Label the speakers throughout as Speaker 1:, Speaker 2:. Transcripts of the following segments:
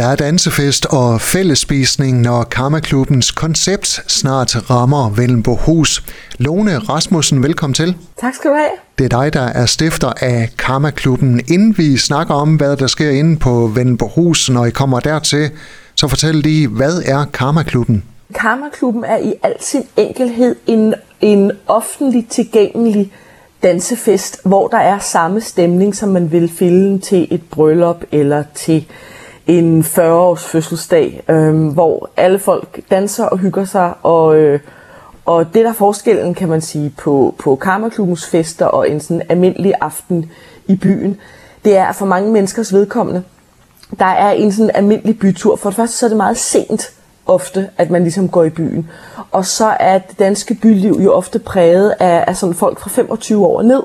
Speaker 1: Der er dansefest og fællespisning, når Karmaklubbens koncept snart rammer Vellenbohus. Lone Rasmussen, velkommen til.
Speaker 2: Tak skal du have.
Speaker 1: Det er dig, der er stifter af Karmaklubben. Inden vi snakker om, hvad der sker inde på Vellenbohus, når I kommer dertil, så fortæl lige, hvad er Karmaklubben?
Speaker 2: Karmaklubben er i al sin enkelhed en, en offentlig tilgængelig dansefest, hvor der er samme stemning, som man vil finde til et bryllup eller til en 40-års fødselsdag, øh, hvor alle folk danser og hygger sig, og, øh, og det der er forskellen, kan man sige, på, på Karmaklubbens fester og en sådan almindelig aften i byen, det er, for mange menneskers vedkommende, der er en sådan almindelig bytur. For det første så er det meget sent ofte, at man ligesom går i byen. Og så er det danske byliv jo ofte præget af, af sådan folk fra 25 år ned.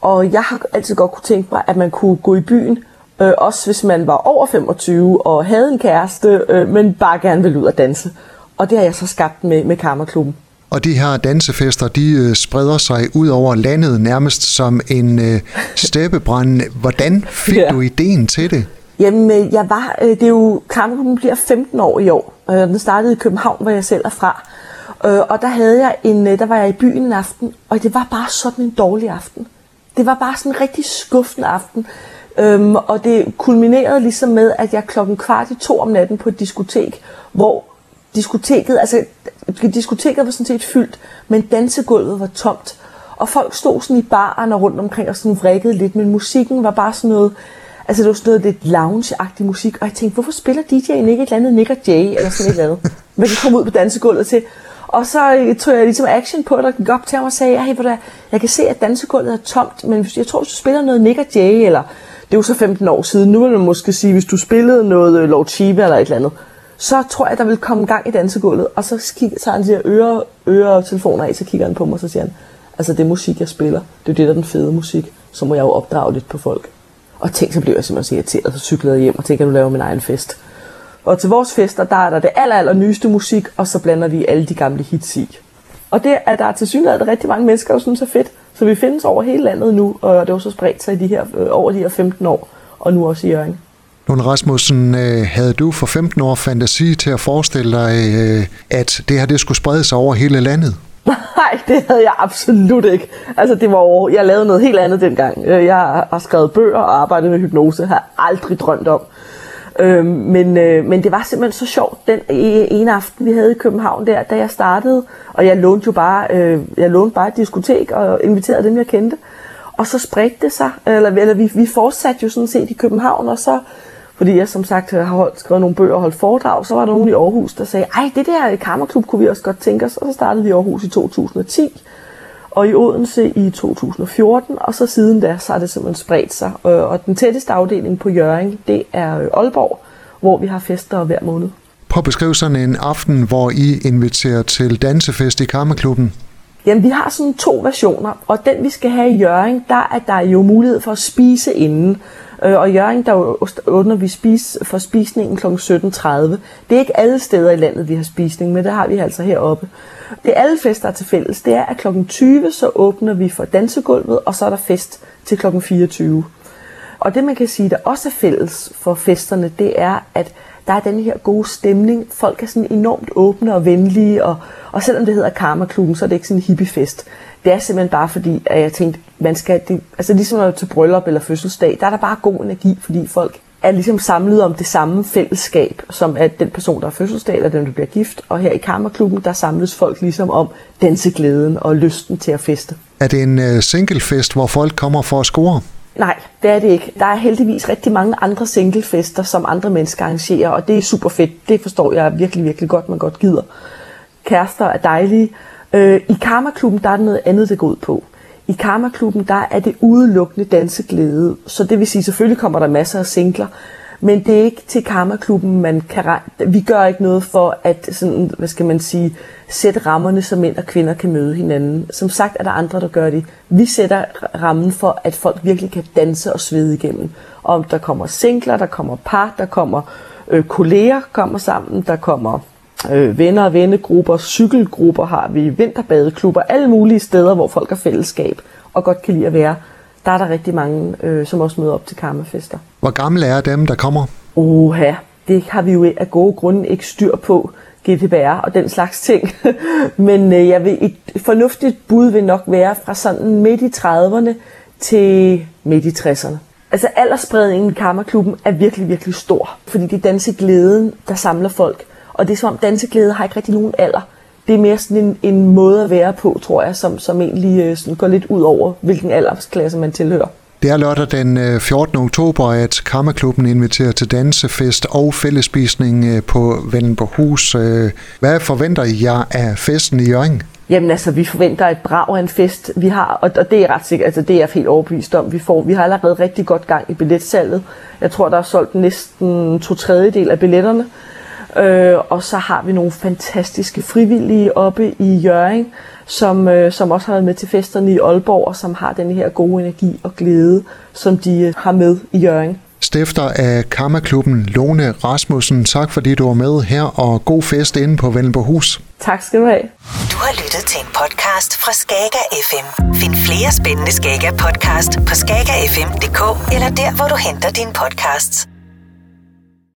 Speaker 2: Og jeg har altid godt kunne tænke mig, at man kunne gå i byen, øh, også hvis man var over 25 og havde en kæreste, øh, men bare gerne ville ud og danse. Og det har jeg så skabt med, med Karmaklubben.
Speaker 1: Og de her dansefester, de øh, spreder sig ud over landet nærmest som en øh, steppebrand. Hvordan fik ja. du ideen til det?
Speaker 2: Jamen, øh, jeg var, øh, det er jo, Karmaklubben bliver 15 år i år. Den startede i København, hvor jeg selv er fra. Og der, havde jeg en, der var jeg i byen en aften, og det var bare sådan en dårlig aften. Det var bare sådan en rigtig skuffende aften. Øhm, og det kulminerede ligesom med, at jeg klokken kvart i to om natten på et diskotek, hvor diskoteket, altså diskoteket var sådan set fyldt, men dansegulvet var tomt. Og folk stod sådan i baren og rundt omkring og sådan vrikkede lidt, men musikken var bare sådan noget, altså det var sådan noget lidt lounge-agtig musik, og jeg tænkte, hvorfor spiller DJ'en ikke et eller andet Nick og Jay, eller sådan et eller andet, man kan komme ud på dansegulvet til. Og så øh, tog jeg ligesom action på det, og gik op til ham og sagde, hey, jeg kan se, at dansegulvet er tomt, men jeg tror, hvis du spiller noget Nick og Jay, eller det er jo så 15 år siden. Nu vil man måske sige, hvis du spillede noget øh, Lord Chiba eller et eller andet, så tror jeg, der vil komme gang i dansegulvet. Og så tager han de øre, øre telefoner af, så kigger han på mig, og så siger han, altså det musik, jeg spiller, det er det, der er den fede musik. Så må jeg jo opdrage lidt på folk. Og tænk, så blev jeg simpelthen så irriteret, så cyklede jeg hjem og tænkte, at du laver min egen fest. Og til vores fester, der er der det aller, aller nyeste musik, og så blander vi alle de gamle hits i. Og det er der til synligheden rigtig mange mennesker, der synes er fedt. Så vi findes over hele landet nu, og det var så spredt sig i de her, øh, over de her 15 år, og nu også i Jørgen.
Speaker 1: Lund Rasmussen, øh, havde du for 15 år fantasi til at forestille dig, øh, at det her det skulle sprede sig over hele landet?
Speaker 2: Nej, det havde jeg absolut ikke. Altså, det var over, jeg lavede noget helt andet dengang. Jeg har skrevet bøger og arbejdet med hypnose, har aldrig drømt om. Øh, men, øh, men det var simpelthen så sjovt den e, ene aften, vi havde i København der, da jeg startede. Og jeg lånte jo bare, øh, jeg lånte bare et diskotek og inviterede dem, jeg kendte. Og så spredte det sig, eller, eller vi, vi fortsatte jo sådan set i København, og så, fordi jeg som sagt har holdt, skrevet nogle bøger og holdt foredrag, så var der nogen i Aarhus, der sagde, ej, det der kammerklub kunne vi også godt tænke os, og så startede vi i Aarhus i 2010 og i Odense i 2014, og så siden da, så har det simpelthen spredt sig. Og den tætteste afdeling på Jørgen, det er Aalborg, hvor vi har fester hver måned.
Speaker 1: Prøv at beskrive sådan en aften, hvor I inviterer til dansefest i Kammerklubben.
Speaker 2: Jamen, vi har sådan to versioner, og den vi skal have i Jørgen, der er der jo mulighed for at spise inden. Øh, og Jørgen, der åbner vi spis, for spisningen kl. 17.30. Det er ikke alle steder i landet, vi har spisning, men det har vi altså heroppe. Det alle fester er til fælles, det er, at kl. 20 så åbner vi for dansegulvet, og så er der fest til kl. 24. Og det man kan sige, der også er fælles for festerne, det er, at der er den her gode stemning. Folk er sådan enormt åbne og venlige, og, og selvom det hedder Karma-klubben, så er det ikke sådan en hippiefest. Det er simpelthen bare fordi, at jeg tænkte, man skal, det, altså ligesom når til bryllup eller fødselsdag, der er der bare god energi, fordi folk er ligesom samlet om det samme fællesskab, som at den person, der er fødselsdag, eller den, der bliver gift. Og her i Karma-klubben, der samles folk ligesom om danseglæden og lysten til at feste.
Speaker 1: Er det en øh, single singlefest, hvor folk kommer for at score?
Speaker 2: Nej, det er det ikke. Der er heldigvis rigtig mange andre singlefester, som andre mennesker arrangerer, og det er super fedt. Det forstår jeg virkelig, virkelig godt, man godt gider. Kærester er dejlige. Øh, I Karma-klubben, der er noget andet, det går ud på. I Karma-klubben, der er det udelukkende danseglæde. Så det vil sige, selvfølgelig kommer der masser af singler, men det er ikke til karmaklubben, man kan... Vi gør ikke noget for at, sådan, hvad skal man sige, sætte rammerne, så mænd og kvinder kan møde hinanden. Som sagt er der andre, der gør det. Vi sætter rammen for, at folk virkelig kan danse og svede igennem. Om der kommer singler, der kommer par, der kommer øh, kolleger kommer sammen, der kommer øh, venner og vennegrupper, cykelgrupper har vi, vinterbadeklubber, alle mulige steder, hvor folk har fællesskab og godt kan lide at være. Der er der rigtig mange, øh, som også møder op til karmafester.
Speaker 1: Hvor gamle er dem, der kommer?
Speaker 2: Oha, det har vi jo af gode grunde ikke styr på, GDPR og den slags ting. Men øh, jeg vil, et fornuftigt bud vil nok være fra sådan midt i 30'erne til midt i 60'erne. Altså aldersspredningen i Kammerklubben er virkelig, virkelig stor, fordi det er danseglæden, der samler folk. Og det er som om danseglæde har ikke rigtig nogen alder. Det er mere sådan en, en måde at være på, tror jeg, som, som egentlig øh, sådan går lidt ud over, hvilken aldersklasse man tilhører.
Speaker 1: Det er lørdag den 14. Øh, oktober, at Kammerklubben inviterer til dansefest og fællespisning øh, på Vellenborghus. Øh, hvad forventer I jer af festen i Jørgen?
Speaker 2: Jamen altså, vi forventer et brag af en fest. Vi har, og, og det er ret sikkert, altså det er jeg helt overbevist om, vi får. Vi har allerede rigtig godt gang i billetsalget. Jeg tror, der er solgt næsten to tredjedel af billetterne. Øh, og så har vi nogle fantastiske frivillige oppe i Jørgen, som, øh, som også har været med til festerne i Aalborg, og som har den her gode energi og glæde, som de øh, har med i Jørgen.
Speaker 1: Stifter af Kammerklubben, Lone Rasmussen, tak fordi du var med her, og god fest inde på Vellenborghus.
Speaker 2: Tak skal du have.
Speaker 3: Du har lyttet til en podcast fra Skager FM. Find flere spændende Skager podcast på skagerfm.dk eller der, hvor du henter dine podcasts.